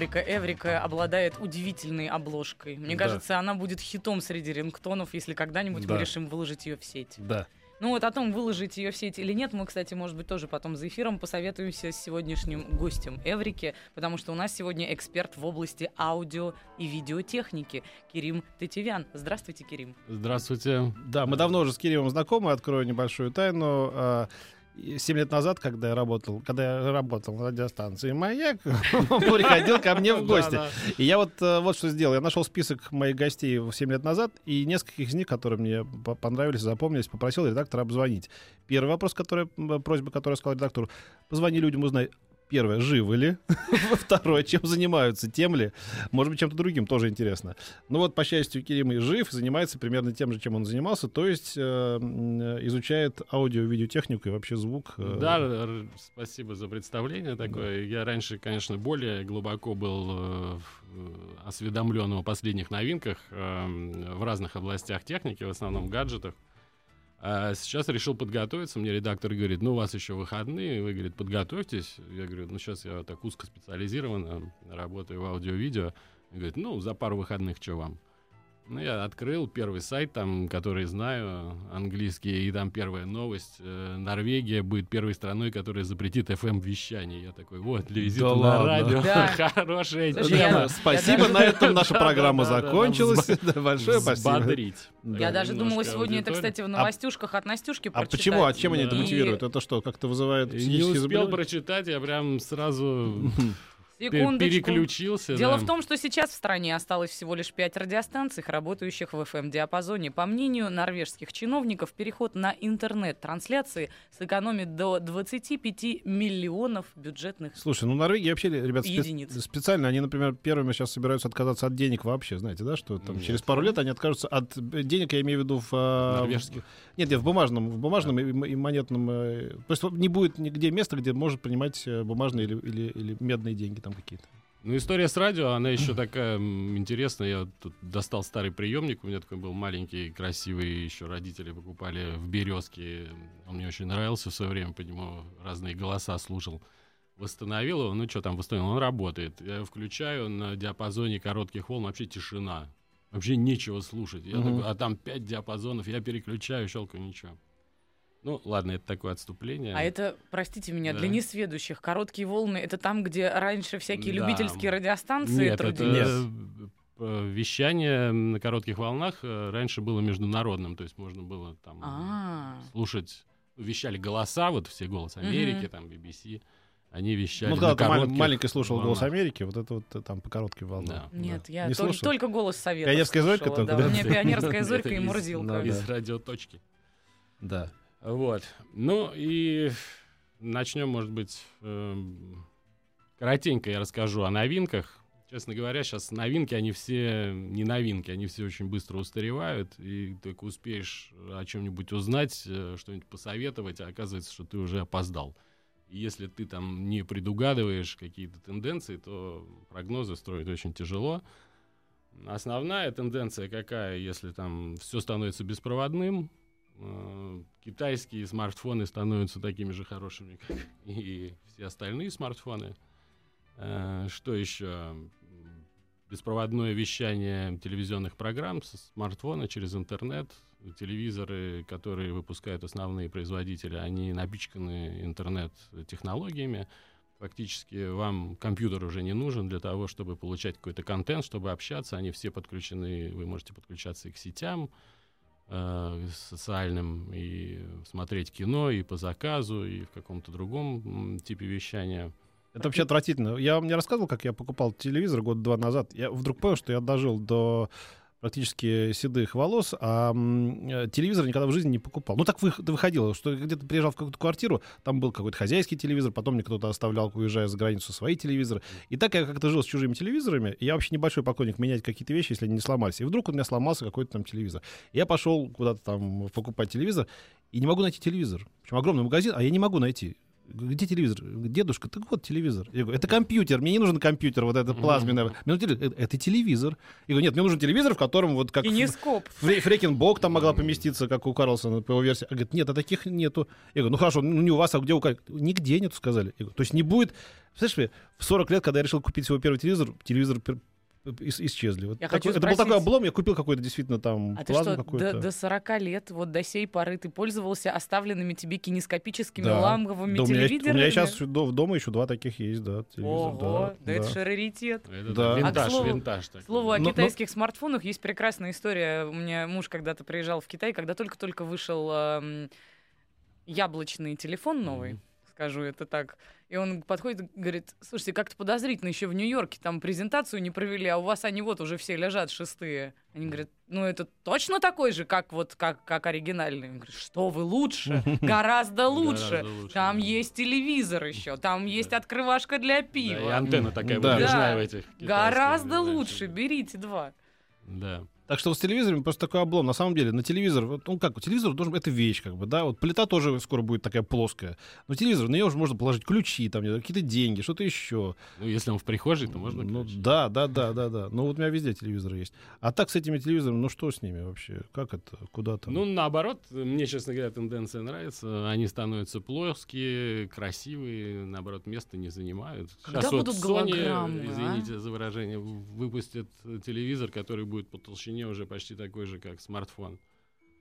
Рубрика «Эврика» обладает удивительной обложкой. Мне Да. кажется, она будет хитом среди рингтонов, если когда-нибудь Да. мы решим выложить ее в сеть. Да. Ну вот о том, выложить ее в сеть или нет, мы, кстати, может быть, тоже потом за эфиром посоветуемся с сегодняшним гостем Эврики, потому что у нас сегодня эксперт в области аудио и видеотехники Кирим Тетевян. Здравствуйте, Кирим. Здравствуйте. Да, мы давно уже с Кириллом знакомы, открою небольшую тайну. А, и Семь лет назад, когда я работал, когда я работал на радиостанции «Маяк», он приходил ко мне в гости. И я вот, э, вот что сделал. Я нашел список моих гостей 7 лет назад, и нескольких из них, которые мне по- понравились, запомнились, попросил редактора обзвонить. Первый вопрос, который, м, просьба, которую я сказал редактору, позвони людям, узнай, Первое, живы ли? Второе, чем занимаются, тем ли? Может быть, чем-то другим, тоже интересно. Ну вот, по счастью, Кирим и жив, занимается примерно тем же, чем он занимался, то есть э, э, изучает аудио, видеотехнику и вообще звук. э, Да, спасибо за представление такое. Я раньше, конечно, более глубоко был э, в- осведомлен о последних новинках э, в разных областях техники, в основном гаджетах. А сейчас решил подготовиться. Мне редактор говорит, ну, у вас еще выходные. Вы, говорит, подготовьтесь. Я говорю, ну, сейчас я так узкоспециализированно работаю в аудио-видео. Говорит, ну, за пару выходных что вам? Ну, я открыл первый сайт, там, который знаю, английский, и там первая новость. э, Норвегия будет первой страной, которая запретит FM-вещание. Я такой, вот, для визита Да на ладно? радио. Да. Хорошая Слушай, тема. я- Спасибо, даже- на этом наша программа закончилась. Большое спасибо. Взбодрить. Да. Я даже думала, сегодня это, кстати, в новостюшках от Настюшки А прочитать. почему? А чем они это мотивируют? Это что, как-то вызывает Не успел прочитать, я прям сразу Секундочку. переключился. Дело да. в том, что сейчас в стране осталось всего лишь пять радиостанций, работающих в FM-диапазоне. По мнению норвежских чиновников, переход на интернет-трансляции сэкономит до 25 миллионов бюджетных Слушай, ну Норвегия вообще, ребят, спе- Единиц. специально, они, например, первыми сейчас собираются отказаться от денег вообще, знаете, да, что там Нет. через пару лет они откажутся от э, денег, я имею в виду в... э, Норвежских. в- Нет, нет, в бумажном, в бумажном и, м- и монетном... э, То есть не будет нигде места, где может принимать э, бумажные или, или, или медные деньги там какие-то. Ну, история с радио, она еще такая интересная. Я тут достал старый приемник. У меня такой был маленький, красивый. Еще родители покупали в Березке. Он мне очень нравился в свое время. По нему разные голоса слушал. Восстановил его. Ну, что там восстановил? Он работает. Я его включаю на диапазоне коротких волн. Вообще тишина. Вообще нечего слушать. Я Мгм. такой, а там пять диапазонов. Я переключаю, щелкаю, ничего. Ну, ладно, это такое отступление. А это, простите меня, для Да. несведущих, короткие волны, это там, где раньше всякие Да. любительские радиостанции Нет, трудились? это вещание на коротких волнах э, раньше было международным, то есть можно было там А, слушать, вещали голоса, вот все голос Америки, там BBC, они вещали ну, на когда ты мал- коротких маленький слушал «Голос волнах. Америки», вот это вот э, там по коротким волнам. Да. нет, Да. я Не тол- слушал? только голос совета. Пионерская зорька слушала, только, да? да? У меня пионерская зорька и Мурзилка. Из радиоточки. Да. Вот. Ну и начнем, может быть, эм, коротенько я расскажу о новинках. Честно говоря, сейчас новинки, они все не новинки, они все очень быстро устаревают, и только успеешь о чем-нибудь узнать, э, что-нибудь посоветовать, а оказывается, что ты уже опоздал. И если ты там не предугадываешь какие-то тенденции, то прогнозы строить очень тяжело. Основная тенденция какая, если там все становится беспроводным, э, китайские смартфоны становятся такими же хорошими, как и все остальные смартфоны. Э, Что еще? Беспроводное вещание телевизионных программ со смартфона через интернет. Телевизоры, которые выпускают основные производители, они напичканы интернет-технологиями. Фактически вам компьютер уже не нужен для того, чтобы получать какой-то контент, чтобы общаться. Они все подключены, вы можете подключаться и к сетям, э, социальным, и смотреть кино, и по заказу, и в каком-то другом типе вещания. Это вообще отвратительно. Я вам не рассказывал, как я покупал телевизор год-два назад. Я вдруг понял, что я дожил до практически седых волос, а э, телевизор никогда в жизни не покупал. Ну, так вы- выходило, что где-то приезжал в какую-то квартиру, там был какой-то хозяйский телевизор, потом мне кто-то оставлял, уезжая за границу, свои телевизоры. И так я как-то жил с чужими телевизорами, я вообще небольшой поклонник менять какие-то вещи, если они не сломались. И вдруг у меня сломался какой-то там телевизор. Я пошел куда-то там покупать телевизор, и не могу найти телевизор. Причем огромный магазин, а я не могу найти. Где телевизор? Дедушка, так вот телевизор. Я говорю, это компьютер, мне не нужен компьютер, вот это плазменное. Мне нужен телевизор. «Э, Это телевизор. Я говорю, нет, мне нужен телевизор, в котором вот как... Кинескоп. Фрекенбок там могла поместиться, как у Карлсона по его версии. А говорит, нет, а таких нету. Я говорю, ну хорошо, ну не у вас, а где у Нигде нету, сказали. Я говорю, то есть не будет... Ли, в 40 лет, когда я решил купить свой первый телевизор, телевизор исчезли. Вот Я такой- хочу это был такой спросить- облом, я купил какой-то действительно там А плазму какую-то. до, до 40 лет, вот до сей поры ты пользовался оставленными тебе кинескопическими Да. ламповыми Да, у, меня, есть- у телевизорами? меня сейчас до- дома еще два таких есть, да, телевизор. Ого, да, да, это да. же раритет. Это Да. А, к винтаж, слову- винтаж. К такой. слову, о Но- но- китайских смартфонах есть прекрасная история. У меня муж когда-то приезжал в Китай, когда только-только вышел эм, яблочный телефон новый, Мгм. Скажу это так. И он подходит и говорит, слушайте, как-то подозрительно, еще в Нью-Йорке там презентацию не провели, а у вас они вот уже все лежат шестые. Они говорят, ну это точно такой же, как вот как, как оригинальный. Он говорит, что вы лучше, гораздо лучше. Там есть телевизор еще, там есть открывашка для Да, и пива. антенна такая Да. выдвижная в этих. Гораздо лучше, берите два. Да. Так что с телевизорами просто такой облом. На самом деле, на телевизор, вот, ну как, телевизор должен это вещь, как бы, да, вот плита тоже скоро будет такая плоская. Но телевизор, на нее уже можно положить ключи, там, какие-то деньги, что-то еще. Ну, если он в прихожей, то можно Ну, ключ. да, да, да, да, да. Ну вот у меня везде телевизор есть. А так с этими телевизорами, ну что с ними вообще? Как это? Куда там? Ну, наоборот, мне, честно говоря, тенденция нравится. Они становятся плоские, красивые, наоборот, места не занимают. Когда Сейчас вот будут Sony, голограммы, а? извините за выражение, в- выпустит телевизор, который будет по толщине уже почти такой же, как смартфон.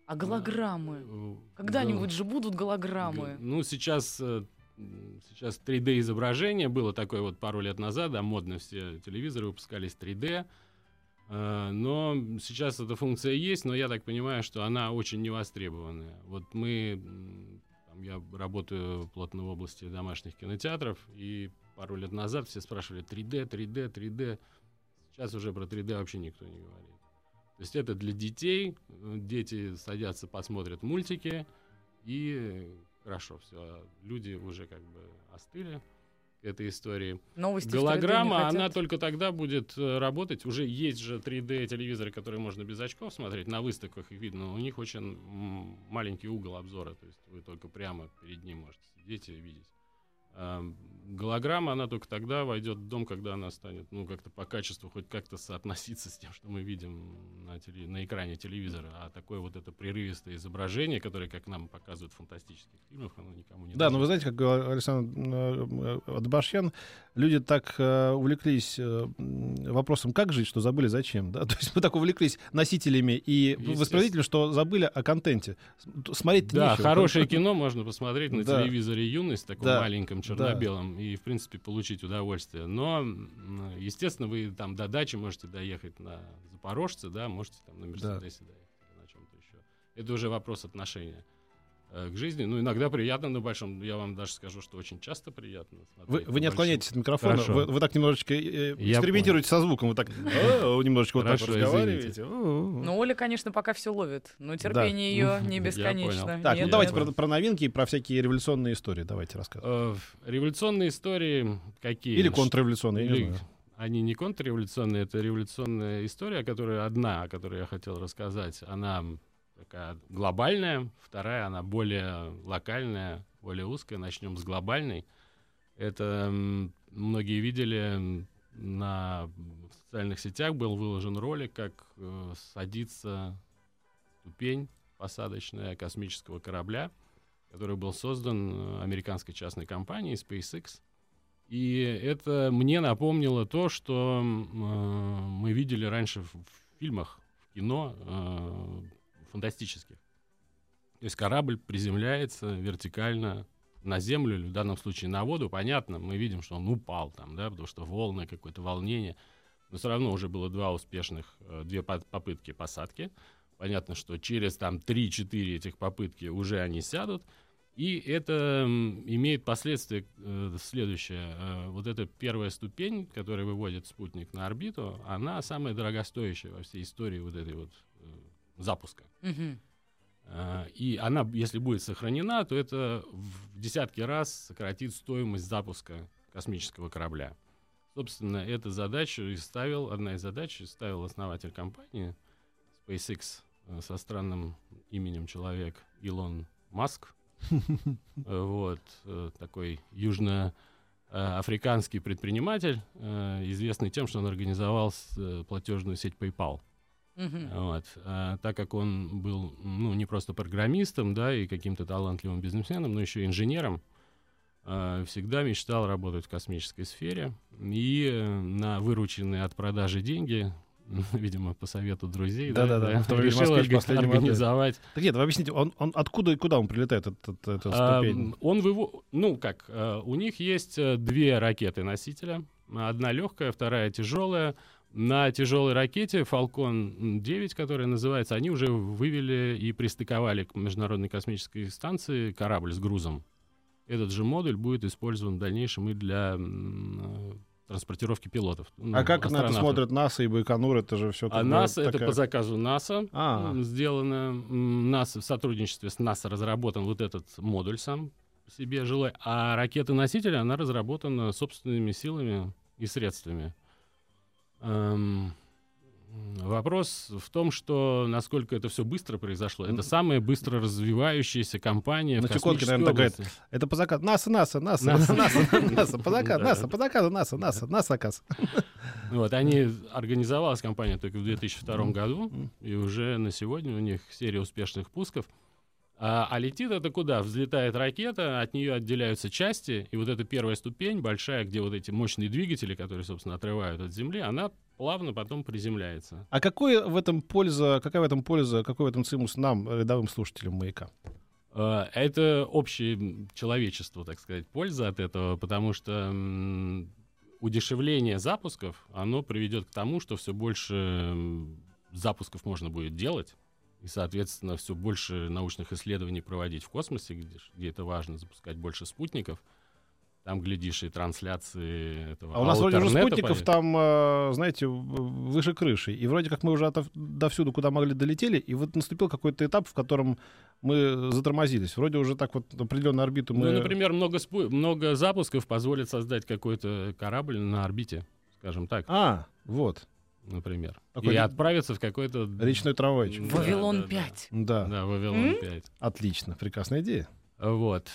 А голограммы? Э, Когда-нибудь же будут голограммы. Ну, сейчас, э, сейчас 3D изображение было такое вот пару лет назад, да, модно все телевизоры выпускались 3D. э, Но сейчас эта функция есть, но я так понимаю, что она очень невостребованная. Вот мы, там, я работаю плотно в области домашних кинотеатров, и пару лет назад все спрашивали 3D, 3D, 3D. Сейчас уже про 3D вообще никто не говорит. То есть это для детей. э, Дети садятся, посмотрят мультики, и хорошо, все. Люди уже как бы остыли к этой истории. Новости в 3D не Голограмма, она только тогда будет э, работать. Уже есть же 3D телевизоры, которые можно без очков смотреть. На выставках их видно. но У них очень маленький угол обзора. То есть вы только прямо перед ним можете сидеть и видеть. Голограмма, она только тогда войдет в дом, когда она станет, ну, как-то по качеству хоть как-то соотноситься с тем, что мы видим на, теле- на экране телевизора. А такое вот это прерывистое изображение, которое, как нам показывают в фантастических фильмах, оно никому не Да, нужно. но вы знаете, как говорил Александр э, э, Адбашьян, люди так э, увлеклись э, вопросом, как жить, что забыли зачем. Да? То есть мы так увлеклись носителями и Естественно. воспроизводителем, что забыли о контенте. Смотреть Да, нечего. хорошее кино можно посмотреть на Да. телевизоре «Юность», таком Да. маленьком черно-белом, и, в принципе, получить удовольствие. Но, естественно, вы там до дачи можете доехать на Запорожце, да, можете там на Мерседесе доехать или на чем-то еще. Это уже вопрос отношения к жизни. Ну, иногда приятно на большом, я вам даже скажу, что очень часто приятно. Вы, смотреть вы не отклоняйтесь от микрофона, Хорошо. вы, вы так немножечко э, Я экспериментируете со звуком, вы так «О», немножечко вот так Хорошо, разговариваете. Ну, Оля, конечно, пока все ловит, но терпение ее не бесконечно. Так, ну давайте про, новинки и про всякие революционные истории. Давайте рассказывать. Э, Революционные истории какие? Или контрреволюционные, я не знаю. они не контрреволюционные, это революционная история, которая одна, о которой я хотел рассказать. Она такая глобальная, вторая, она более локальная, более узкая. Начнем с глобальной. Это многие видели на социальных сетях был выложен ролик, как э, садится ступень посадочная космического корабля, который был создан э, американской частной компанией SpaceX. И это мне напомнило то, что э, мы видели раньше в, в фильмах, в кино э, фантастических. То есть корабль приземляется вертикально на землю, или в данном случае на воду. Понятно, мы видим, что он упал там, да, потому что волны, какое-то волнение. Но все равно уже было два успешных, э, две по- попытки посадки. Понятно, что через там 3-4 этих попытки уже они сядут. И это имеет последствия э, следующее. Э, вот эта первая ступень, которая выводит спутник на орбиту, она самая дорогостоящая во всей истории вот этой вот запуска. А, И она, если будет сохранена, то это в десятки раз сократит стоимость запуска космического корабля. Собственно, эту задачу и ставил, одна из задач и ставил основатель компании SpaceX э, со странным именем человек Илон Маск. Вот, э, такой южноафриканский предприниматель, э, известный тем, что он организовал платежную сеть PayPal. Мгм. Вот. А, так как он был ну, не просто программистом, да, и каким-то талантливым бизнесменом, но еще и инженером, а, всегда мечтал работать в космической сфере. И э, на вырученные от продажи деньги, видимо, по совету друзей, да, да, решил «Москвич» орга- последней модели. организовать Так нет, вы объясните, он, он откуда и куда он прилетает, этот, эта а, ступень? он выво... Ну, как, а, у них есть э, две ракеты-носителя. Одна легкая, вторая тяжелая. На тяжелой ракете Falcon 9, которая называется, они уже вывели и пристыковали к Международной космической станции корабль с грузом. Этот же модуль будет использован в дальнейшем и для транспортировки пилотов. ну, а как на это смотрят НАСА и Байконур? Это же все А НАСА это по заказу НАСА А. м, сделано. НАСА в сотрудничестве с НАСА разработан вот этот модуль сам себе жилой, а ракета-носитель она разработана собственными силами и средствами. Эм, Вопрос в том, что насколько это все быстро произошло. Это самая быстро развивающаяся компания На Чукотке, наверное, такая области. Это по заказу. НАСА, НАСА, НАСА, НАСА. НАСА, НАСА, по заказу. НАСА, по заказу, НАСА, НАСА, НАСА, заказ. Вот, они организовалась компания только в 2002 Мгм. году, и уже на сегодня у них серия успешных пусков. А, а летит это куда? Взлетает ракета, от нее отделяются части, и вот эта первая ступень, большая, где вот эти мощные двигатели, которые, собственно, отрывают от Земли, она плавно потом приземляется. А какой в этом польза, какая в этом польза, какой в этом цимус нам, рядовым слушателям маяка? А, Это общее м, человечеству, так сказать, польза от этого, потому что удешевление запусков, оно приведет к тому, что все больше запусков можно будет делать, и, соответственно, все больше научных исследований проводить в космосе, где, где это важно, запускать больше спутников. Там, глядишь, и трансляции этого А у нас вроде уже спутников появится. там, э, знаете, выше крыши. И вроде как мы уже отов- довсюду, куда могли, долетели. И вот наступил какой-то этап, в котором мы затормозились. Вроде уже так вот определенную орбиту мы... Ну, например, много, спу- много запусков позволит создать какой-то корабль на орбите, скажем так. А, вот. Например. Такой и отправиться в какой-то... Речной трамвайчик. Да, Вавилон да, да. 5. Да, Да, Вавилон М? 5. отлично. Прекрасная идея. Вот.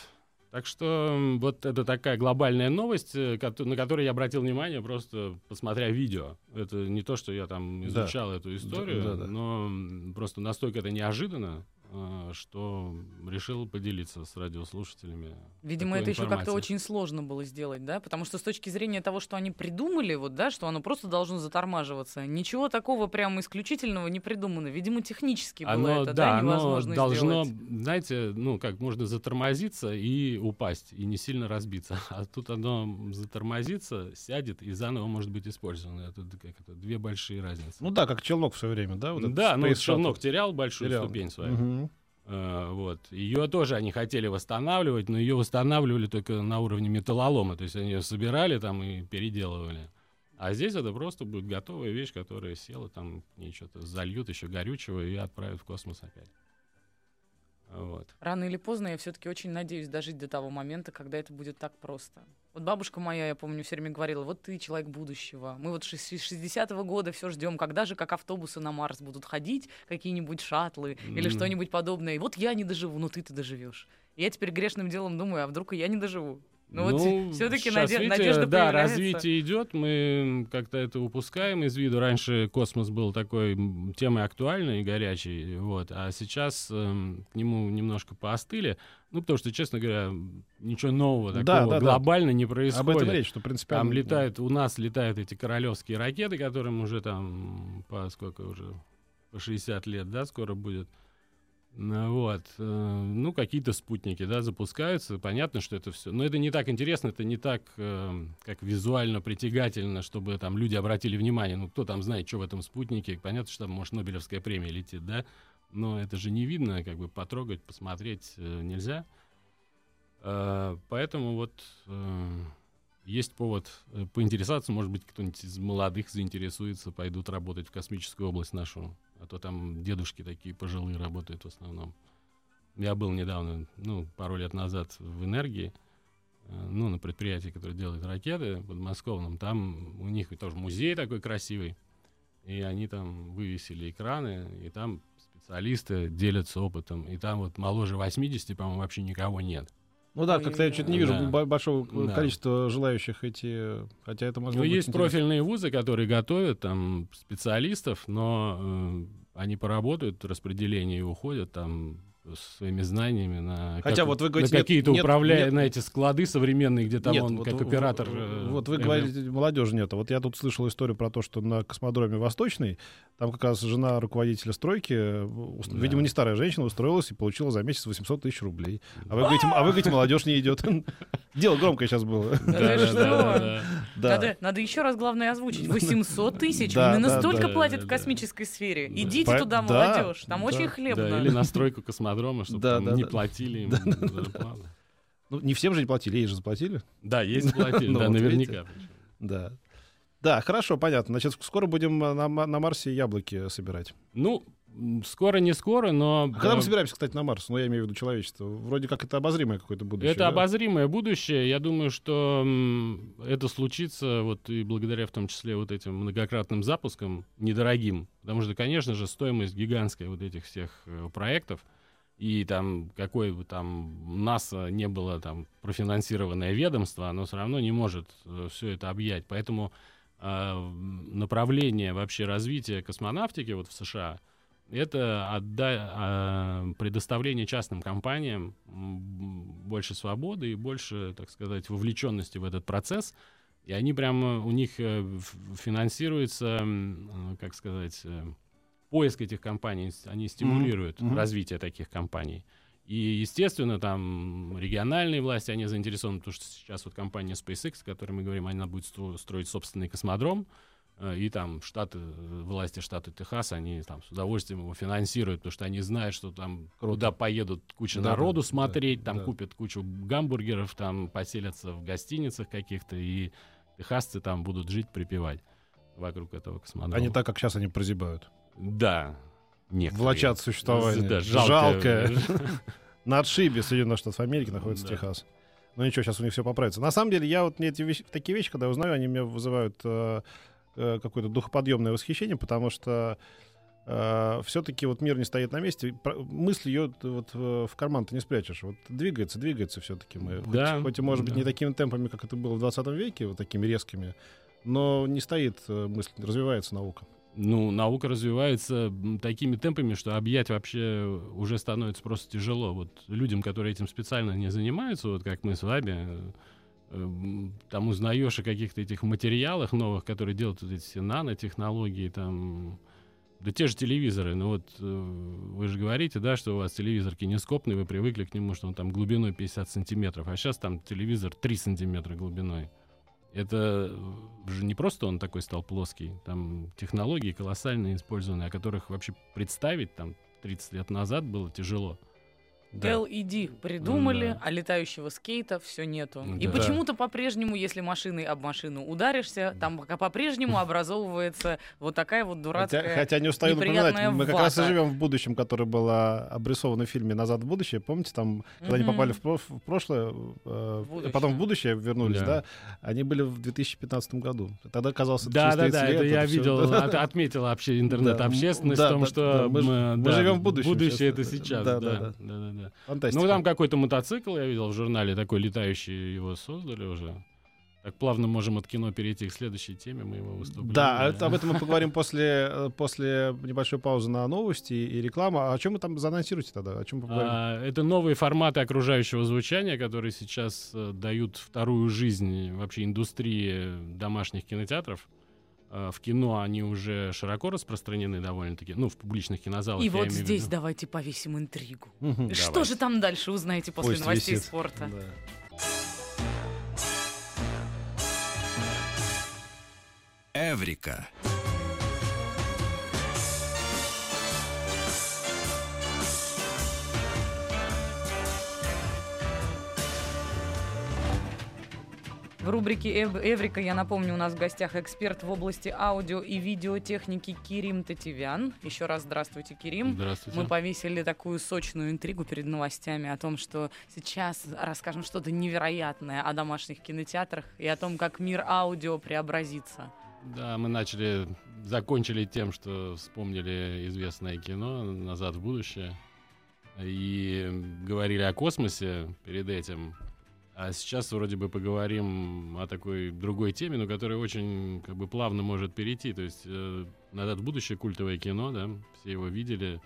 Так что вот это такая глобальная новость, э, на которую я обратил внимание, просто посмотря видео. Это не то, что я там Да. изучал эту историю, Да, да. но м, просто настолько это неожиданно, что решил поделиться с радиослушателями. Видимо, это еще как-то очень сложно было сделать, да? Потому что с точки зрения того, что они придумали, вот, да, что оно просто должно затормаживаться, ничего такого прямо исключительного не придумано. Видимо, технически было Оно, это, да, да, оно невозможно должно, сделать. знаете, ну, как можно затормозиться и упасть, и не сильно разбиться. А тут оно затормозится, сядет и заново может быть использовано. Это как это, две большие разницы. Ну да, как челнок в свое время, да? вот этот да, ну, челнок терял большую Терял. ступень свою. Мгм. Э, вот. Ее тоже они хотели восстанавливать, но ее восстанавливали только на уровне металлолома. То есть они ее собирали там и переделывали. А здесь это просто будет готовая вещь, которая села, там ней что-то зальют еще горючего и отправят в космос опять. Вот. Рано или поздно я все-таки очень надеюсь дожить до того момента, когда это будет так просто. Вот бабушка моя, я помню, все время говорила, вот ты человек будущего. Мы вот с 60-го года все ждем, когда же как автобусы на Марс будут ходить, какие-нибудь шаттлы или Мгм. что-нибудь подобное. И вот я не доживу, но ты-то доживешь. И я теперь грешным делом думаю, а вдруг и я не доживу? Ну, вот все-таки щас, наде- видите, надежда Да, появляется. развитие идет, мы как-то это упускаем из виду. Раньше космос был такой темой актуальной и горячей, вот, а сейчас эм, к нему немножко поостыли. Ну, потому что, честно говоря, ничего нового Да, такого да, да. глобально не происходит. Об этом речь, что, в принципе... Там оно- летают, у нас летают эти королевские ракеты, которым уже там по сколько уже, по 60 лет, да, скоро будет. Ну, вот, э, ну, какие-то спутники, да, запускаются, понятно, что это все. Но это не так интересно, это не так, э, как визуально притягательно, чтобы там люди обратили внимание. Ну, кто там знает, что в этом спутнике, понятно, что там, может, Нобелевская премия летит, да, но это же не видно, как бы потрогать, посмотреть э, нельзя. Э, Поэтому вот э, есть повод э, поинтересоваться, может быть, кто-нибудь из молодых заинтересуется, пойдут работать в космическую область нашу. А то там дедушки такие пожилые работают в основном. Я был недавно, ну, пару лет назад в «Энергии», э, ну, на предприятии, которое делает ракеты подмосковном. Там у них тоже музей такой красивый. И они там вывесили экраны, и там специалисты делятся опытом. И там вот моложе 80, по-моему, вообще никого нет. Ну да, как-то я что-то не вижу Да. бо- большого Да. количества желающих идти, хотя это может Ну, быть есть интересно. профильные вузы, которые готовят там специалистов, но э, они поработают, распределение и уходят там своими знаниями на, Хотя как- вот вы на говорите, нет- какие-то нет- управля... нет- на эти склады современные, где там Нет, он вот как оператор. э, Вот вы говорите, молодежи нет. Вот я тут слышал историю про то, что на космодроме Восточный, там как раз жена руководителя стройки, э, Да. видимо, не старая женщина, устроилась и получила за месяц 800 тысяч рублей. А вы говорите, а вы говорите молодежь не идет. Дело громкое сейчас было. Да. Надо, еще раз главное озвучить. 800 тысяч. Да, Не да, настолько да, платят в космической сфере. Идите туда, да, молодежь. Там очень Да, хлебно. или на стройку космодрома, чтобы Да, там да, не да. платили им зарплату. Ну, не всем же не платили, ей же заплатили. Да, есть платили, Ну, да, наверняка. Да. Да, хорошо, понятно. Значит, скоро будем э, на, на Марсе яблоки собирать. Ну, скоро не скоро, но... А когда мы э, собираемся, кстати, на Марс? Ну, я имею в виду человечество. Вроде как это обозримое какое-то будущее. Это да? обозримое будущее. Я думаю, что это случится вот и благодаря в том числе вот этим многократным запускам недорогим. Потому что, конечно же, стоимость гигантская вот этих всех э, проектов и там какое бы там НАСА не было там профинансированное ведомство, оно все равно не может все это объять. Поэтому э, направление вообще развития космонавтики вот в США это отда- а, предоставление частным компаниям больше свободы и больше, так сказать, вовлеченности в этот процесс. И они прямо, у них э, финансируется, э, как сказать, э, поиск этих компаний, они стимулируют мгм. развитие таких компаний. И, естественно, там региональные власти, они заинтересованы, потому что сейчас вот компания SpaceX, о которой мы говорим, она будет стро- строить собственный космодром, Э, И там штаты, э, власти штата Техас, они там с удовольствием его финансируют, потому что они знают, что там куда поедут куча Да, народу да, смотреть, да, там да. купят кучу гамбургеров, там поселятся в гостиницах каких-то, и техасцы там будут жить, припевать вокруг этого космодрома. А не так, как сейчас они прозябают. Да. Некоторые. Влачат существование. Да, Жалко. жалко. На отшибе Соединенных Штатов Америки находится Да. Техас. Но ничего, сейчас у них все поправится. На самом деле, я вот мне эти вещи, такие вещи, когда я узнаю, они меня вызывают э, э, какое-то духоподъемное восхищение, потому что все-таки вот мир не стоит на месте. Про- Мысль ее вот э, в карман ты не спрячешь. Вот двигается, двигается все-таки мы. Хоть- Да, хоть, и может быть да. не такими темпами, как это было в 20 веке, вот такими резкими, но не стоит э, мысль, развивается наука. Ну, наука развивается такими темпами, что объять вообще уже становится просто тяжело. Вот людям, которые этим специально не занимаются, вот как мы с вами, э, там узнаешь о каких-то этих материалах новых, которые делают вот эти нанотехнологии, там, да те же телевизоры. Ну вот э, вы же говорите, да, что у вас телевизор кинескопный, вы привыкли к нему, что он там глубиной 50 сантиметров, а сейчас там телевизор 3 сантиметра глубиной. Это же не просто он такой стал плоский, там технологии колоссальные использованы, о которых вообще представить там 30 лет назад было тяжело. LED придумали, Да. а летающего скейта все нету. И Да. почему-то по-прежнему, если машиной об машину ударишься, там пока по-прежнему образовывается вот такая вот дурацкая... Хотя, хотя не устаю напоминать, мы как раз и вата. живем в будущем, которое было обрисовано в фильме «Назад в будущее». Помните, там, когда они попали в, в прошлое, э, будущее. потом в будущее вернулись, да. Да. они были в 2015 году. Тогда казалось, Да, да, да, это я всё, видел, да. от- отметила вообще интернет-общественность Да, в том, да, что да, мы мы да, живем в будущем Будущее сейчас. это сейчас, Да, да, да, да, да. да, да. Фантастика. Ну, там какой-то мотоцикл, я видел в журнале, такой летающий, его создали уже. Так плавно можем от кино перейти к следующей теме моего выступления. Да, а это- об этом мы поговорим после, э, после небольшой паузы на новости и реклама. А о чем вы там заанонсируете тогда? О чем поговорим? А, это новые форматы окружающего звучания, которые сейчас э, дают вторую жизнь вообще индустрии домашних кинотеатров. А, в кино они уже широко распространены довольно-таки, ну, в публичных кинозалах. И вот здесь виду. давайте повесим интригу. Мгм. Что же там дальше узнаете после Пусть новостей висит. спорта? Да. Эврика. В рубрике Эв- «Эврика», я напомню, у нас в гостях эксперт в области аудио и видеотехники Кирим Тативян. Еще раз здравствуйте, Кирим. Здравствуйте. Мы повесили такую сочную интригу перед новостями о том, что сейчас расскажем что-то невероятное о домашних кинотеатрах и о том, как мир аудио преобразится. Да, мы начали, закончили тем, что вспомнили известное кино «Назад в будущее». И говорили о космосе перед этим. А сейчас вроде бы поговорим о такой другой теме, но которая очень как бы плавно может перейти. То есть э, «Назад в будущее» — культовое кино, да, все его видели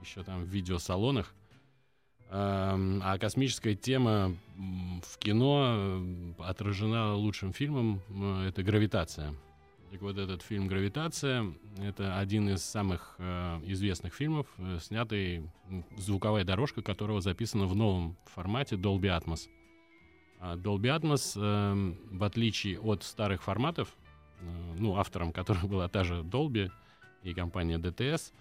еще там в видеосалонах. Ам, А космическая тема в кино э, отражена лучшим фильмом э, — это «Гравитация». Так вот, этот фильм «Гравитация» — это один из самых э, известных фильмов, снятый звуковая дорожка которого записана в новом формате Dolby Atmos. А Dolby Atmos, э, в отличие от старых форматов, э, ну, автором которых была та же Dolby и компания DTS,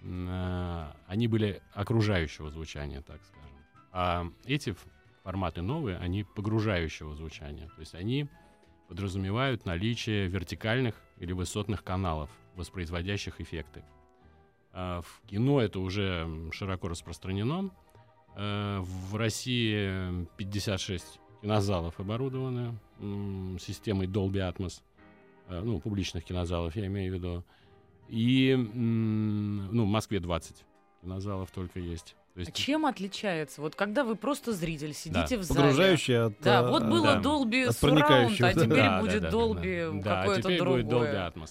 э, они были окружающего звучания, так скажем. А эти форматы новые, они погружающего звучания. То есть они подразумевают наличие вертикальных или высотных каналов, воспроизводящих эффекты. А в кино это уже широко распространено. Э, В России 56 кинозалов оборудованы системой Dolby Atmos, Э, ну, публичных кинозалов, я имею в виду. И, ну, в Москве 20 кинозалов только есть. То А есть чем отличается? Вот когда вы просто зритель, сидите в зале. Погружающий от... Да, э, вот было да. Dolby Surround, а да. теперь Да, будет да, да, Dolby да. Да, какое-то теперь другое. будет Dolby Atmos.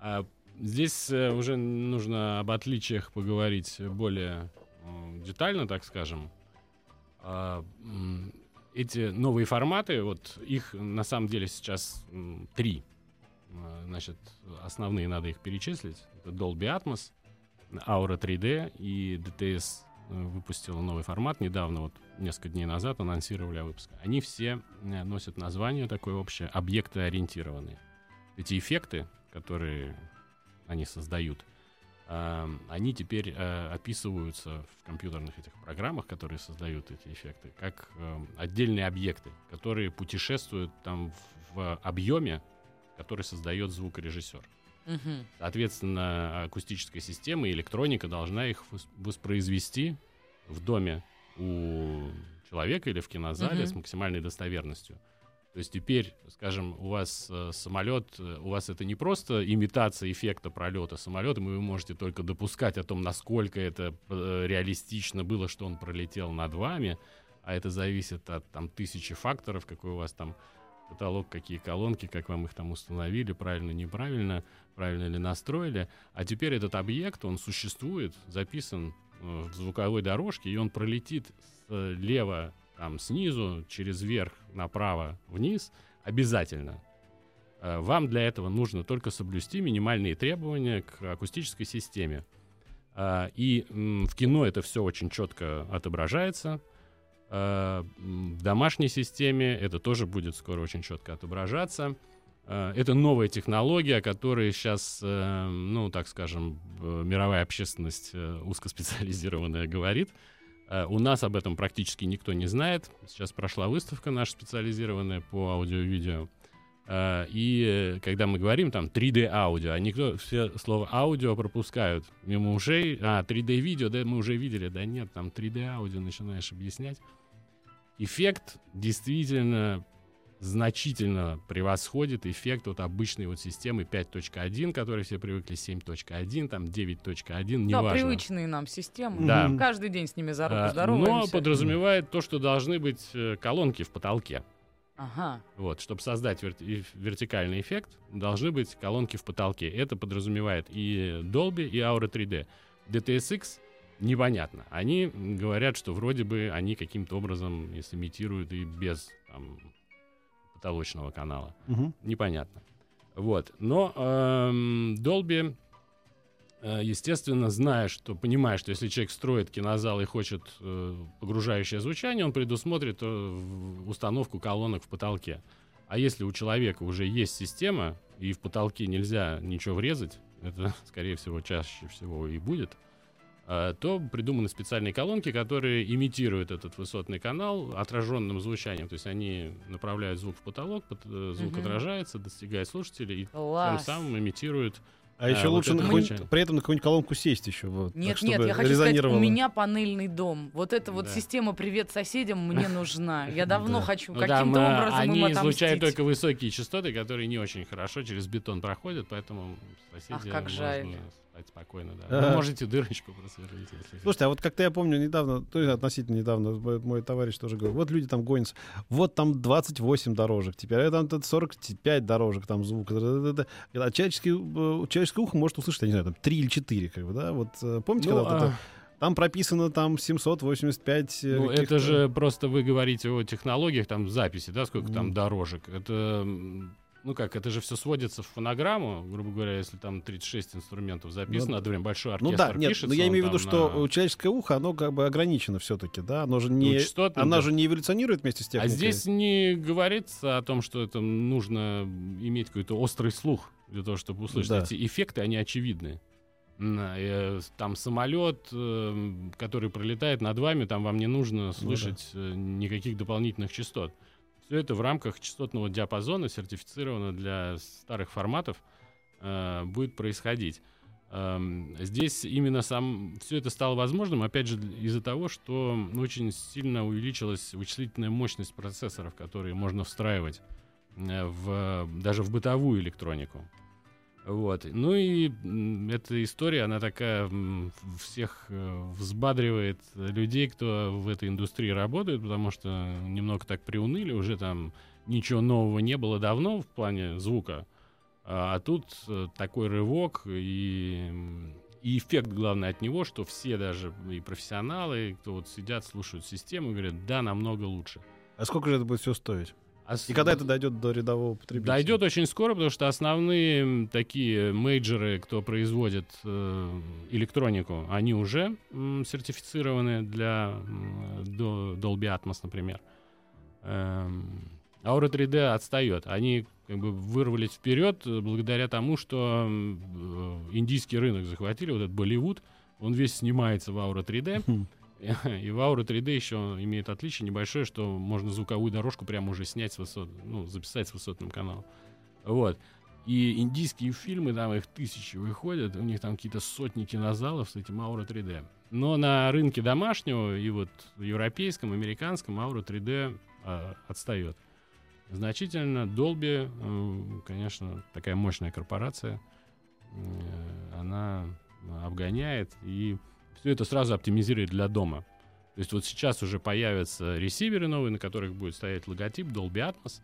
А, здесь э, уже нужно об отличиях поговорить более м, детально, так скажем. А, эти новые форматы, вот их на самом деле сейчас три. А, Значит, основные надо их перечислить. Это Dolby Atmos, Aura 3D и DTS э, выпустила новый формат недавно, вот несколько дней назад анонсировали о выпуске. Они все э, носят название такое общее объектоориентированные. Эти эффекты, которые они создают, они теперь э, описываются в компьютерных этих программах, которые создают эти эффекты, как э, отдельные объекты, которые путешествуют там в, объеме, который создает звукорежиссер. Мгм. Соответственно, акустическая система и электроника должна их вос- воспроизвести в доме у человека или в кинозале Мгм. с максимальной достоверностью. То есть теперь, скажем, у вас э, самолет, э, у вас это не просто имитация эффекта пролета самолета, вы можете только допускать о том, насколько это э, реалистично было, что он пролетел над вами, а это зависит от там тысячи факторов, какой у вас там каталог, какие колонки, как вам их там установили, правильно, неправильно, правильно ли настроили. А теперь этот объект, он существует, записан в звуковой дорожке, и он пролетит слева, там, снизу, через верх, направо, вниз, обязательно. Э, Вам для этого нужно только соблюсти минимальные требования к акустической системе. А, И в кино это все очень четко отображается. М, В домашней системе это тоже будет скоро очень четко отображаться. Это новая технология, которой сейчас, э, ну, так скажем, э, мировая общественность э, узкоспециализированная говорит. А, У нас об этом практически никто не знает. Сейчас прошла выставка наша специализированная по аудио и видео. А, И э, когда мы говорим там 3D аудио, а никто все слово аудио пропускают мимо ушей. А, 3D видео, да, мы уже видели. Да нет, там 3D аудио начинаешь объяснять. Эффект действительно значительно превосходит эффект от обычной вот системы 5.1, к которой все привыкли, 7.1, там 9.1, Да, неважно. привычные нам системы. Да. Каждый день с ними за руку А, здороваемся. Но подразумевает то, что должны быть э, колонки в потолке. Ага. Вот, чтобы создать вер- вертикальный эффект, должны быть колонки в потолке. Это подразумевает и Dolby, и Aura 3D. DTSX непонятно. Они говорят, что вроде бы они каким-то образом и сымитируют и без там, потолочного канала. Мгм. Непонятно. Вот. Но эм, Dolby, э, естественно, зная, что, понимая, что если человек строит кинозал и хочет э, погружающее звучание, он предусмотрит э, установку колонок в потолке. А если у человека уже есть система, и в потолке нельзя ничего врезать, это, скорее всего, чаще всего и будет, то придуманы специальные колонки, которые имитируют этот высотный канал отраженным звучанием. То есть они направляют звук в потолок, пот- э, звук Мгм. отражается, достигает слушателей и тем Класс. самым имитирует А А, еще вот лучше на при этом на какую-нибудь колонку сесть еще. Вот, Нет, так, нет, чтобы я хочу сказать, у меня панельный дом. Вот эта вот Да. система «Привет соседям» мне нужна. Я давно Да. хочу Ну, там, каким-то э, образом им Они излучают только высокие частоты, которые не очень хорошо через бетон проходят, поэтому соседи Ах, как можно жаль. Спать спокойно. Да. Вы можете дырочку просверлить, если. Слушайте, а вот как-то я помню недавно, то есть относительно недавно, мой, товарищ тоже говорил, вот люди там гонятся, вот там 28 дорожек теперь, а там тут 45 дорожек там да-да-да-да. А человеческий, э, человеческое ухо может услышать, я не знаю, там 3 или 4, как бы, да? Вот э, помните, Ну, когда вот это, а, там прописано там 785 э, ну, это же просто вы говорите о технологиях там записи, да, сколько там дорожек. Это, ну как, это же все сводится в фонограмму, грубо говоря, если там 36 инструментов записано, Ну, одновременно большой Ну оркестр да, нет, пишется. но я имею в виду, что на- человеческое ухо, оно как бы ограничено все-таки, да, оно же ну, не, частотным, она да. же не эволюционирует вместе с А техникой. здесь не говорится о том, что это нужно иметь какой-то острый слух для того, чтобы услышать. Да. Эти эффекты, они очевидны. М, э, Там самолет, э, который пролетает над вами, там вам не нужно слышать э, никаких дополнительных частот. Все это в рамках частотного диапазона, сертифицировано для старых форматов, э, будет происходить. Эм, Здесь именно сам все это стало возможным, опять же, из-за того, что очень сильно увеличилась вычислительная мощность процессоров, которые можно встраивать э, в, даже в бытовую электронику. Вот. Ну и эта история, она такая всех э, взбадривает людей, кто в этой индустрии работает, потому что немного так приуныли, уже там ничего нового не было давно в плане звука. А, а тут э, такой рывок и, и эффект, главное, от него, что все даже и профессионалы, кто вот сидят, слушают систему, говорят, да, намного лучше. А сколько же это будет все стоить? А с- И когда это дойдет до рядового потребителя? Дойдет очень скоро, потому что основные такие мейджоры, кто производит э, электронику, они уже м, сертифицированы для до- Dolby Atmos, например. Эм, Aura 3D отстает. Они как бы вырвались вперед э, благодаря тому, что э, индийский рынок захватили, вот этот Болливуд, он весь снимается в Aura 3D. И в Aura 3D еще имеет отличие небольшое, что можно звуковую дорожку прямо уже снять с высот, ну, записать с высотным каналом. Вот. И индийские фильмы, там их тысячи выходят, у них там какие-то сотни кинозалов с этим Aura 3D. Но на рынке домашнего и вот европейском, американском Aura 3D а, отстает. Значительно Dolby, э, конечно, такая мощная корпорация, э, она обгоняет и все это сразу оптимизирует для дома. То есть вот сейчас уже появятся ресиверы новые, на которых будет стоять логотип Dolby Atmos,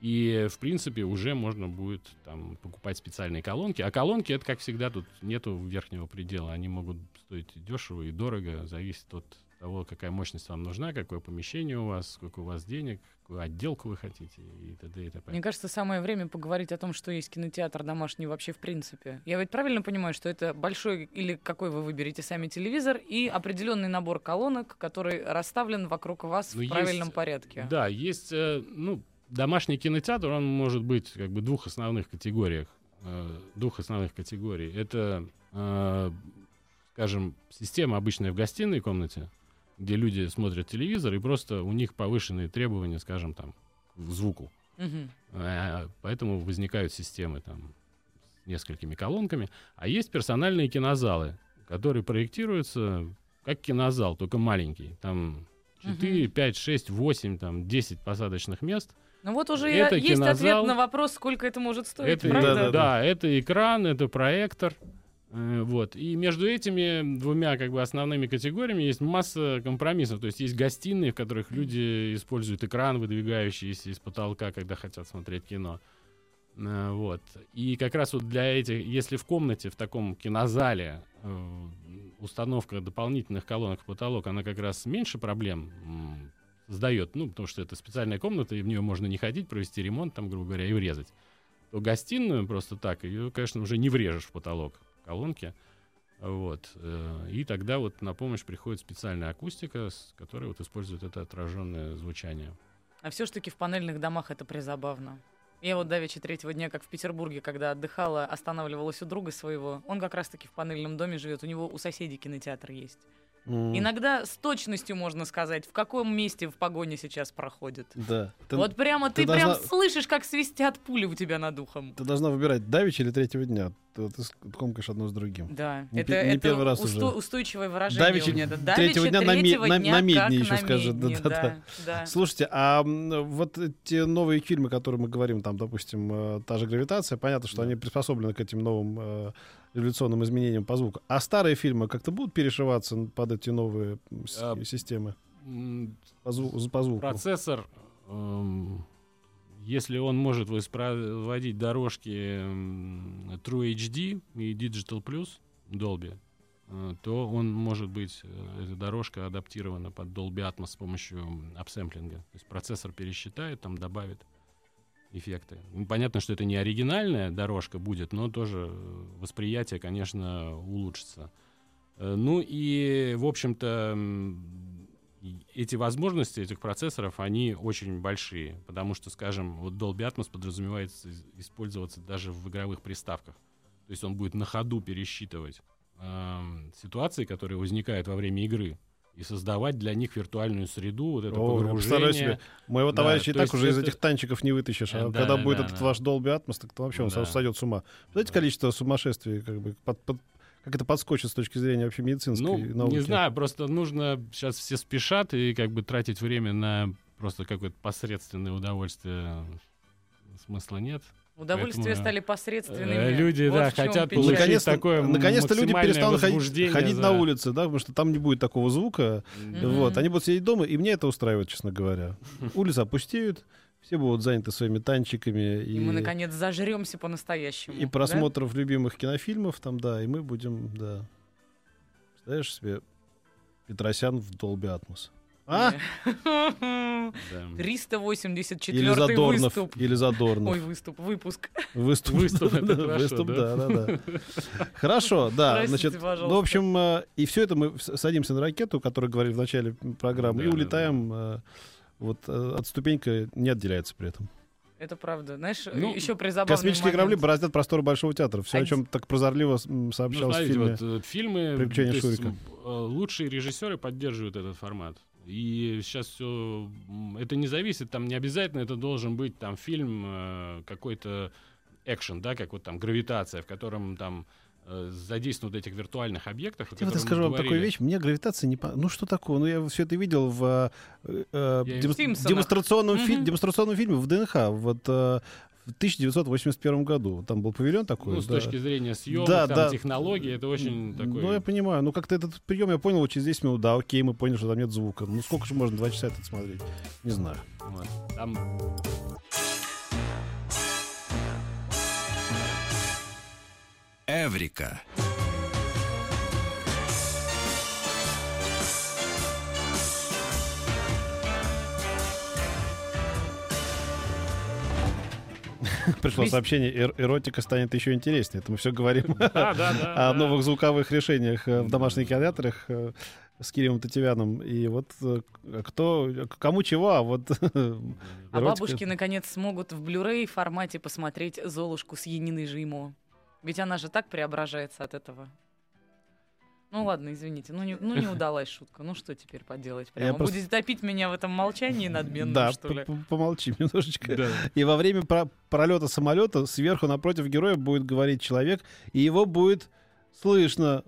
и, в принципе, уже можно будет там покупать специальные колонки. А колонки, это, как всегда, тут нету верхнего предела. Они могут стоить дешево и дорого. Зависит от того, какая мощность вам нужна, какое помещение у вас, сколько у вас денег, какую отделку вы хотите и т.д. и т.п. Мне кажется, самое время поговорить о том, что есть кинотеатр домашний вообще в принципе. Я ведь правильно понимаю, что это большой или какой вы выберете сами телевизор и определенный набор колонок, который расставлен вокруг вас Ну, в правильном есть- порядке. Да, есть, э, ну, домашний кинотеатр, он может быть как бы двух основных категориях. э, двух основных категорий. Это, э, скажем, система обычная в гостиной комнате, где люди смотрят телевизор, и просто у них повышенные требования, скажем, там, к звуку. Мгм. Э, Поэтому возникают системы там с несколькими колонками. А есть персональные кинозалы, которые проектируются как кинозал, только маленький. Там 4, 5, 6, 8, там 10 посадочных мест. Ну вот уже Это есть кинозал. ответ на вопрос, сколько это может стоить, это, правда? Да-да-да. да, это экран, это проектор. Э, Вот. И между этими двумя как бы основными категориями есть масса компромиссов. То есть есть гостиные, в которых люди используют экран, выдвигающийся из потолка, когда хотят смотреть кино. Э, Вот. И как раз вот для этих, если в комнате, в таком кинозале э, установка дополнительных колонок в потолок, она как раз меньше проблем м, создает, ну, потому что это специальная комната, и в нее можно не ходить, провести ремонт, там, грубо говоря, и врезать то гостиную просто так, ее, конечно, уже не врежешь в потолок колонки. Вот. э, И тогда вот на помощь приходит специальная акустика, с которой вот использует это отраженное звучание. А все-таки в панельных домах это призабавно. Я вот давеча третьего дня, как в Петербурге, когда отдыхала, останавливалась у друга своего. Он как раз-таки в панельном доме живет, у него у соседей кинотеатр есть. М, Иногда с точностью можно сказать, в каком месте в погоне сейчас проходит. Да. Ты, вот прямо ты, ты прям должна- слышишь, как свистят пули у тебя над ухом. ты должна выбирать давич или третьего дня. Ты, комкаешь одно с другим. Да, Не это, не это первый раз усто- уже. устойчивое выражение Давича у меня. Да, третьего давича дня на третьего на- дня на медне как еще на скажет, медне, да-да-да. да, да. Слушайте, а вот эти новые фильмы, о которых мы говорим, там, допустим, э, та же гравитация, понятно, что Да. они приспособлены к этим новым э, революционным изменениям по звуку. А старые фильмы как-то будут перешиваться под эти новые А, системы по, зву- по звуку? Процессор, эм, если он может воспроизводить дорожки True HD и Digital Plus Dolby, э, то он может быть, э, эта дорожка адаптирована под Dolby Atmos с помощью апсэмплинга. То есть процессор пересчитает, там добавит эффекты. Ну, Понятно, что это не оригинальная дорожка будет, но тоже э, восприятие, конечно, улучшится. Ну и, в общем-то, эти возможности этих процессоров, они очень большие, потому что, скажем, вот Dolby Atmos подразумевается из- использоваться даже в игровых приставках. То есть он будет на ходу пересчитывать эм, ситуации, которые возникают во время игры, и создавать для них виртуальную среду, вот это О, погружение. себе. Моего Да, товарища и так уже из это- этих танчиков не вытащишь. А Э, да, когда да, будет да, этот да. ваш Dolby Atmos, так то вообще он Да. сойдет с ума. Знаете, количество сумасшествий, как бы, под- под- как это подскочит с точки зрения вообще медицинской Ну, науки? не знаю, просто нужно сейчас все спешат и как бы тратить время на просто какое-то посредственное удовольствие. Смысла нет. Удовольствия Поэтому, стали посредственными. э, люди, Вот да, хотят печаль. получить Наконец-то, такое наконец-то люди перестанут ходить, ходить за- на улице, да, потому что там не будет такого звука. Мгм. Вот, они будут сидеть дома, и мне это устраивает, честно говоря. Улицы опустеют, все будут заняты своими танчиками и, И мы, наконец, зажремся по-настоящему. и да? просмотров любимых кинофильмов там, да, и мы будем, да. Представляешь себе Петросян в Dolby Atmos? А? Да. Да. 384 Или Задорнов, выступ. или Задорнов. Ой, выступ, выпуск. Выступ, Выступ, да, хорошо, выступ, да? да, да, да. Хорошо, да. Простите, Значит, пожалуйста. ну, в общем, э, и все это мы садимся на ракету, о которой говорили в начале программы, и Да, да, улетаем. э, Вот э, от ступенька не отделяется при этом. Это правда. Знаешь, Ну, еще призабавный Космические момент. корабли бороздят просторы Большого театра. Все, о Один- чем так прозорливо м, Ну, сообщалось в фильме. вот, э, фильмы, «Приключения есть, Шурика». э, лучшие режиссеры поддерживают этот формат. И сейчас все, это не зависит, там не обязательно это должен быть там фильм какой-то экшен, да, как вот там гравитация, в котором там э, задействуют этих виртуальных объектов. о Я вот которых мы скажу вам такую вещь, мне гравитация не... по- Ну что такое? Ну я все это видел в э, э, в «Симпсонах». демонстрационном, фи- Мгм. демонстрационном фильме в ДНХ вот, э, в 1981 году. Там был павильон такой. Ну, с да. точки зрения съемок, Да, там, да. технологий, это очень такой... Ну, я понимаю. Ну, как-то этот прием я понял вот через 10 минут. Да, окей, мы поняли, что там нет звука. Ну, сколько же можно два часа это смотреть? Не знаю. вот, там Эврика. Пришло сообщение, эр- эротика станет еще интереснее. Это мы все говорим Да, да, да, о новых звуковых решениях э, в домашних кинотеатрах э, с Кириллом Татьяном. И вот э, кто, кому чего, а вот... А бабушки, наконец, смогут в Blu-ray формате посмотреть «Золушку» с Яниной Жимо. Ведь она же так преображается от этого. Ну ладно, извините, ну не, ну не удалась шутка. Ну что теперь поделать? Я Прямо просто- будете топить меня в этом молчании надменном, Да, что ли? помолчи немножечко. Да. И во время про- пролета самолета сверху напротив героя будет говорить человек, и его будет слышно.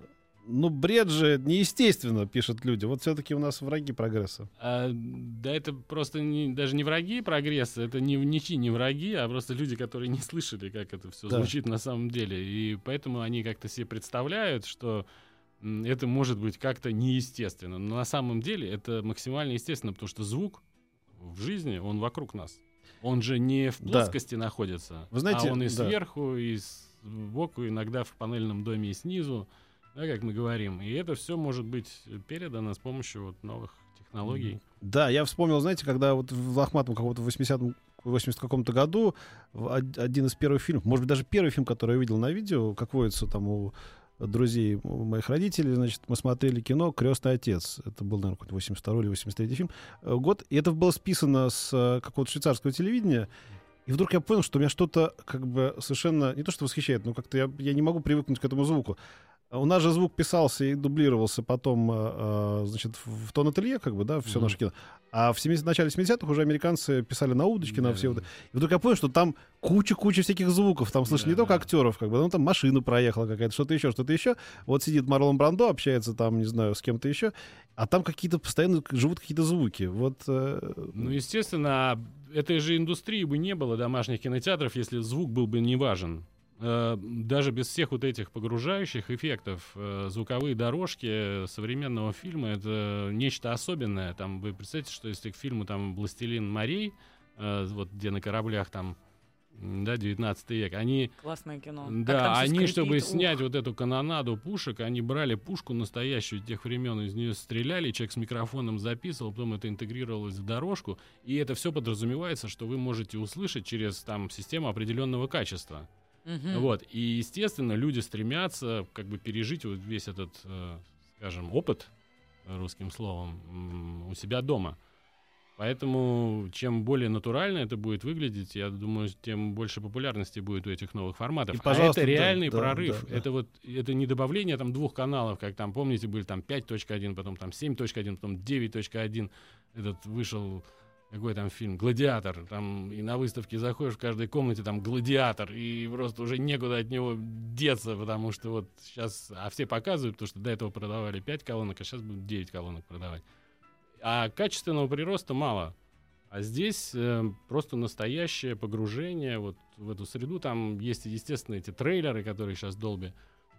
Ну, бред же неестественно, пишут люди. Вот все-таки у нас враги прогресса. А, да это просто не- даже не враги прогресса, это не, ничьи не враги, а просто люди, которые не слышали, как это все Да. звучит на самом деле. И поэтому они как-то себе представляют, что это может быть как-то неестественно. Но на самом деле это максимально естественно, потому что звук в жизни, он вокруг нас. Он же не в Да. плоскости находится, Вы знаете, а он и да. сверху, и сбоку, иногда в панельном доме и снизу, да, как мы говорим. И это все может быть передано с помощью вот новых технологий. Да, я вспомнил, знаете, когда вот в Лохматом каком-то 80-м 80 каком-то году один из первых фильмов, может быть, даже первый фильм, который я видел на видео, как водится там у друзей у моих родителей, значит, мы смотрели кино «Крестный отец». Это был, наверное, какой-то 82 или 83 фильм. э, Год. И это было списано с э, какого-то швейцарского телевидения. И вдруг я понял, что меня что-то как бы совершенно, не то что восхищает, но как-то я, я не могу привыкнуть к этому звуку. У нас же звук писался и дублировался потом, э, значит, в тон ателье, как бы, да, все Мгм. наше кино. А в 70, начале 70-х уже американцы писали на удочке, на Да, все вот. И вдруг я понял, что там куча-куча всяких звуков. Там слышно не Да, только актеров, как бы, ну там машина проехала какая-то, что-то еще, что-то еще. Вот сидит Марлон Брандо, общается там, не знаю, с кем-то еще, а там какие-то постоянно живут какие-то звуки. Вот. э, Ну, естественно, этой же индустрии бы не было домашних кинотеатров, если звук был бы не важен. Э, Даже без всех вот этих погружающих эффектов, э, звуковые дорожки современного фильма — это нечто особенное. Там вы представьте, что если к фильму там «Властелин морей», э, вот где на кораблях там, да, 19 век, они Классное кино. Да, они, скрипит, чтобы ух. снять вот эту канонаду пушек, они брали пушку настоящую тех времен, из нее стреляли, человек с микрофоном записывал, потом это интегрировалось в дорожку, и это все подразумевается, что вы можете услышать через там систему определенного качества. Мгм. Вот, и естественно люди стремятся как бы пережить вот весь этот, э, скажем, опыт э, русским словом у себя дома. Поэтому чем более натурально это будет выглядеть, я думаю, тем больше популярности будет у этих новых форматов. И, пожалуйста, а это реальный да, прорыв. да, да. Это вот это не добавление там двух каналов, как там помните были там 5.1, потом там 7.1, потом 9.1. Этот вышел какой там фильм Гладиатор. Там и на выставке заходишь в каждой комнате там Гладиатор и просто уже некуда от него деться, потому что вот сейчас, а все показывают, потому что до этого продавали 5 колонок, а сейчас будут 9 колонок продавать. А качественного прироста мало. А здесь э, просто настоящее погружение вот в эту среду. Там есть, естественно, эти трейлеры, которые сейчас Долби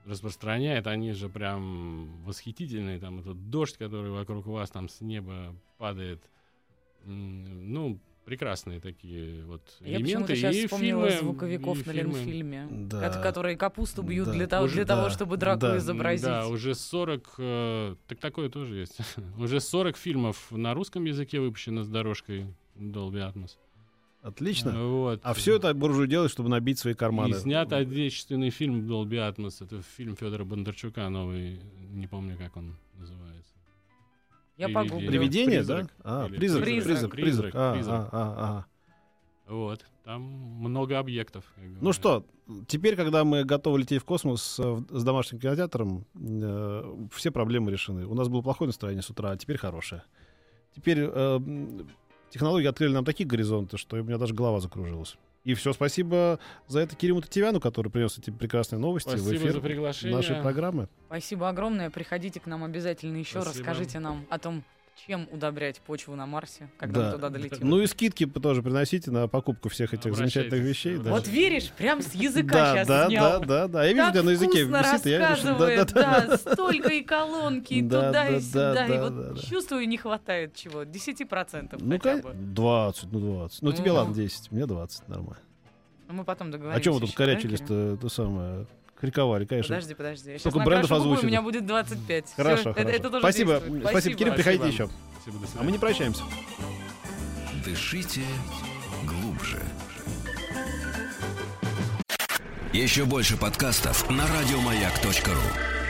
распространяет. Они же прям восхитительные. Там этот дождь, который вокруг вас там с неба падает. Ну, прекрасные такие вот Я элементы. почему-то сейчас и вспомнила фильмы, звуковиков и на фильмы. Ленфильме, Да. кот- которые капусту бьют Да. для, того, Уже- для того, да. чтобы драку Да. изобразить. Да, уже 40, э, так такое тоже есть. уже 40 фильмов на русском языке выпущено с дорожкой Dolby Atmos. Отлично. Вот. А все это буржуй делает, чтобы набить свои карманы. И снят отечественный фильм Dolby Atmos. Это фильм Федора Бондарчука новый. Не помню, как он называется. Я погуглю. Привидение, Призрак. да? А, Или призрак, Призрак. призрак, призрак. А, призрак. а, а, а. Вот. Там много объектов. Ну что, теперь, когда мы готовы лететь в космос э, с домашним кинотеатром, э, все проблемы решены. У нас было плохое настроение с утра, а теперь хорошее. Теперь э, технологии открыли нам такие горизонты, что у меня даже голова закружилась. И все, спасибо за это Кириму Татьяну, который принес эти прекрасные новости в Спасибо эфир за приглашение. нашей программы. Спасибо огромное. Приходите к нам обязательно еще. Спасибо. Расскажите нам о том, чем удобрять почву на Марсе, когда Да. мы туда долетим. Ну и скидки тоже приносите на покупку всех этих замечательных вещей. да. вот веришь, прям с языка да, сейчас да, снял. да, да, да. Я вижу, у тебя на языке вкусно висит, я вижу, да, да, да, столько и колонки, и Да, туда, да, и да, сюда. да, и вот да, да. чувствую, не хватает чего, 10% Ну, хотя бы. 20, ну 20. Ну, тебе Ну. ладно 10, мне 20, нормально. Ну, мы потом А договоримся. чем вы тут да, корячились-то, то самое, криковали, конечно. Подожди, подожди. Я сейчас Сколько брендов озвучено? у меня будет 25. Всё, Хорошо, это- хорошо. Это, тоже спасибо, действует. спасибо, Кирилл, приходите еще. Спасибо, до А свидания. мы не прощаемся. Дышите глубже. Еще больше подкастов на радиомаяк.ру.